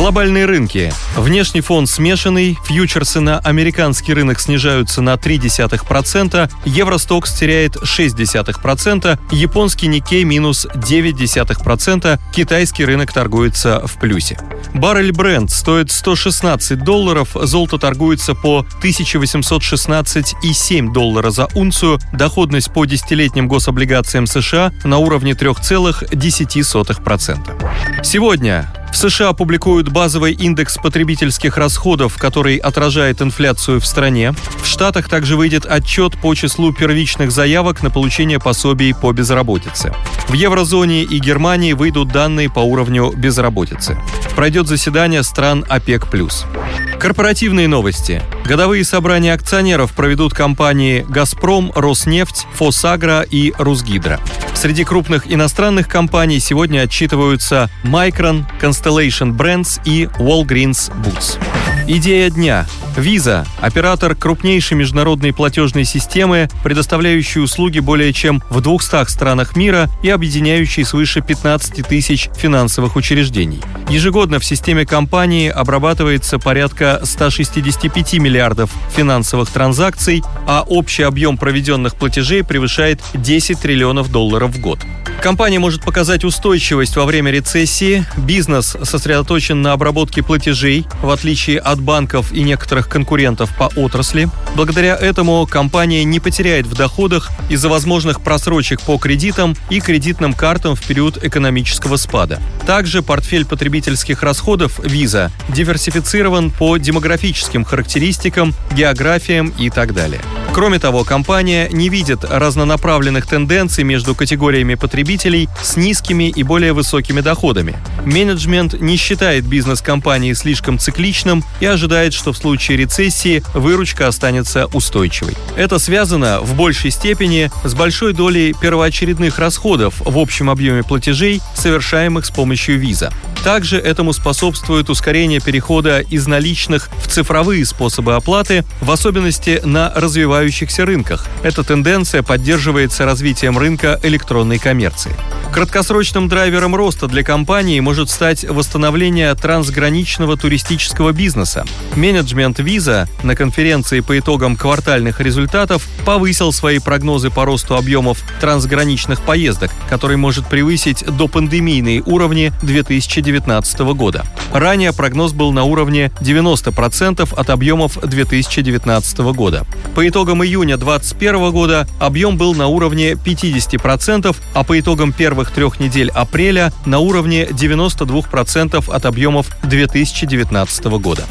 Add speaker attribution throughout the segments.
Speaker 1: Глобальные рынки. Внешний фон смешанный, фьючерсы на американский рынок снижаются на 0,3%, Евростокс теряет 0,6%, японский Никей минус 0,9%, китайский рынок торгуется в плюсе. Баррель бренд стоит 116 долларов, золото торгуется по 1816,7 доллара за унцию, доходность по десятилетним гособлигациям США на уровне 3,10%. Сегодня в США публикуют базовый индекс потребительских расходов, который отражает инфляцию в стране. В Штатах также выйдет отчет по числу первичных заявок на получение пособий по безработице. В еврозоне и Германии выйдут данные по уровню безработицы. Пройдет заседание стран ОПЕК+. Корпоративные новости. Годовые собрания акционеров проведут компании «Газпром», «Роснефть», «Фосагро» и «Русгидро». Среди крупных иностранных компаний сегодня отчитываются Micron, Constellation Brands и Walgreens Boots. Идея дня. Visa – оператор крупнейшей международной платежной системы, предоставляющей услуги более чем в 200 странах мира и объединяющей свыше 15 тысяч финансовых учреждений. Ежегодно в системе компании обрабатывается порядка 165 миллиардов финансовых транзакций, а общий объем проведенных платежей превышает 10 триллионов долларов в год. Компания может показать устойчивость во время рецессии. Бизнес сосредоточен на обработке платежей, в отличие от банков и некоторых конкурентов по отрасли. Благодаря этому компания не потеряет в доходах из-за возможных просрочек по кредитам и кредитным картам в период экономического спада. Также портфель потребительских расходов Visa диверсифицирован по демографическим характеристикам, географиям и так далее. Кроме того, компания не видит разнонаправленных тенденций между категориями потребителей с низкими и более высокими доходами. Менеджмент не считает бизнес компании слишком цикличным и ожидает, что в случае рецессии выручка останется устойчивой. Это связано в большей степени с большой долей первоочередных расходов в общем объеме платежей, совершаемых с помощью виза. Также этому способствует ускорение перехода из наличных в цифровые способы оплаты, в особенности на развивающихся рынках. Эта тенденция поддерживается развитием рынка электронной коммерции. Краткосрочным драйвером роста для компании может стать восстановление трансграничного туристического бизнеса. Менеджмент Visa на конференции по итогам квартальных результатов повысил свои прогнозы по росту объемов трансграничных поездок, который может превысить до пандемийные уровни 2019 года. Ранее прогноз был на уровне 90% от объемов 2019 года. По итогам июня 2021 года объем был на уровне 50%, а по итогам первых трех недель апреля на уровне 92% от объемов 2019 года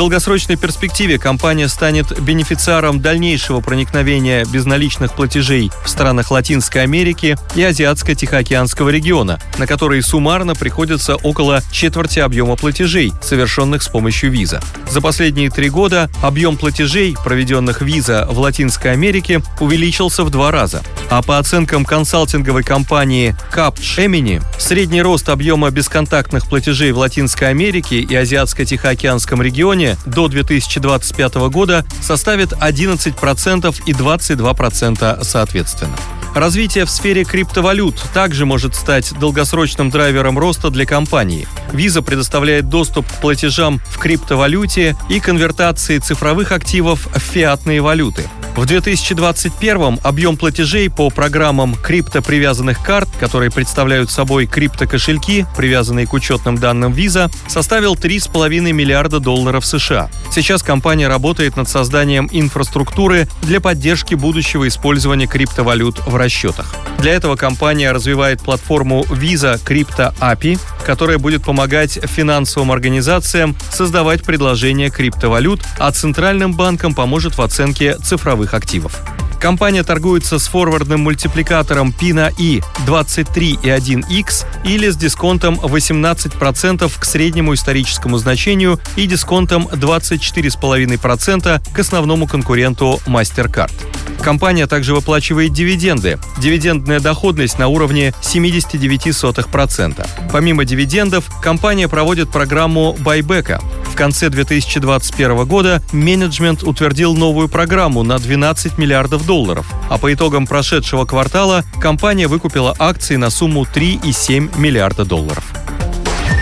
Speaker 1: долгосрочной перспективе компания станет бенефициаром дальнейшего проникновения безналичных платежей в странах Латинской Америки и Азиатско-Тихоокеанского региона, на которые суммарно приходится около четверти объема платежей, совершенных с помощью виза. За последние три года объем платежей, проведенных виза в Латинской Америке, увеличился в два раза. А по оценкам консалтинговой компании Capgemini, средний рост объема бесконтактных платежей в Латинской Америке и Азиатско-Тихоокеанском регионе до 2025 года составит 11% и 22% соответственно. Развитие в сфере криптовалют также может стать долгосрочным драйвером роста для компании. Visa предоставляет доступ к платежам в криптовалюте и конвертации цифровых активов в фиатные валюты – в 2021 объем платежей по программам криптопривязанных карт, которые представляют собой криптокошельки, привязанные к учетным данным Visa, составил 3,5 миллиарда долларов США. Сейчас компания работает над созданием инфраструктуры для поддержки будущего использования криптовалют в расчетах. Для этого компания развивает платформу Visa Crypto API, которая будет помогать финансовым организациям создавать предложения криптовалют, а Центральным банкам поможет в оценке цифровых активов. Компания торгуется с форвардным мультипликатором PINA I 23,1X или с дисконтом 18% к среднему историческому значению и дисконтом 24,5% к основному конкуренту MasterCard. Компания также выплачивает дивиденды. Дивидендная доходность на уровне 79%. Помимо дивидендов, компания проводит программу байбека. Конце 2021 года менеджмент утвердил новую программу на 12 миллиардов долларов, а по итогам прошедшего квартала компания выкупила акции на сумму 3,7 миллиарда долларов.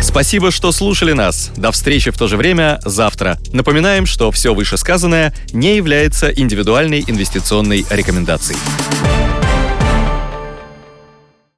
Speaker 1: Спасибо, что слушали нас. До встречи в то же время завтра. Напоминаем, что все вышесказанное не является индивидуальной инвестиционной рекомендацией.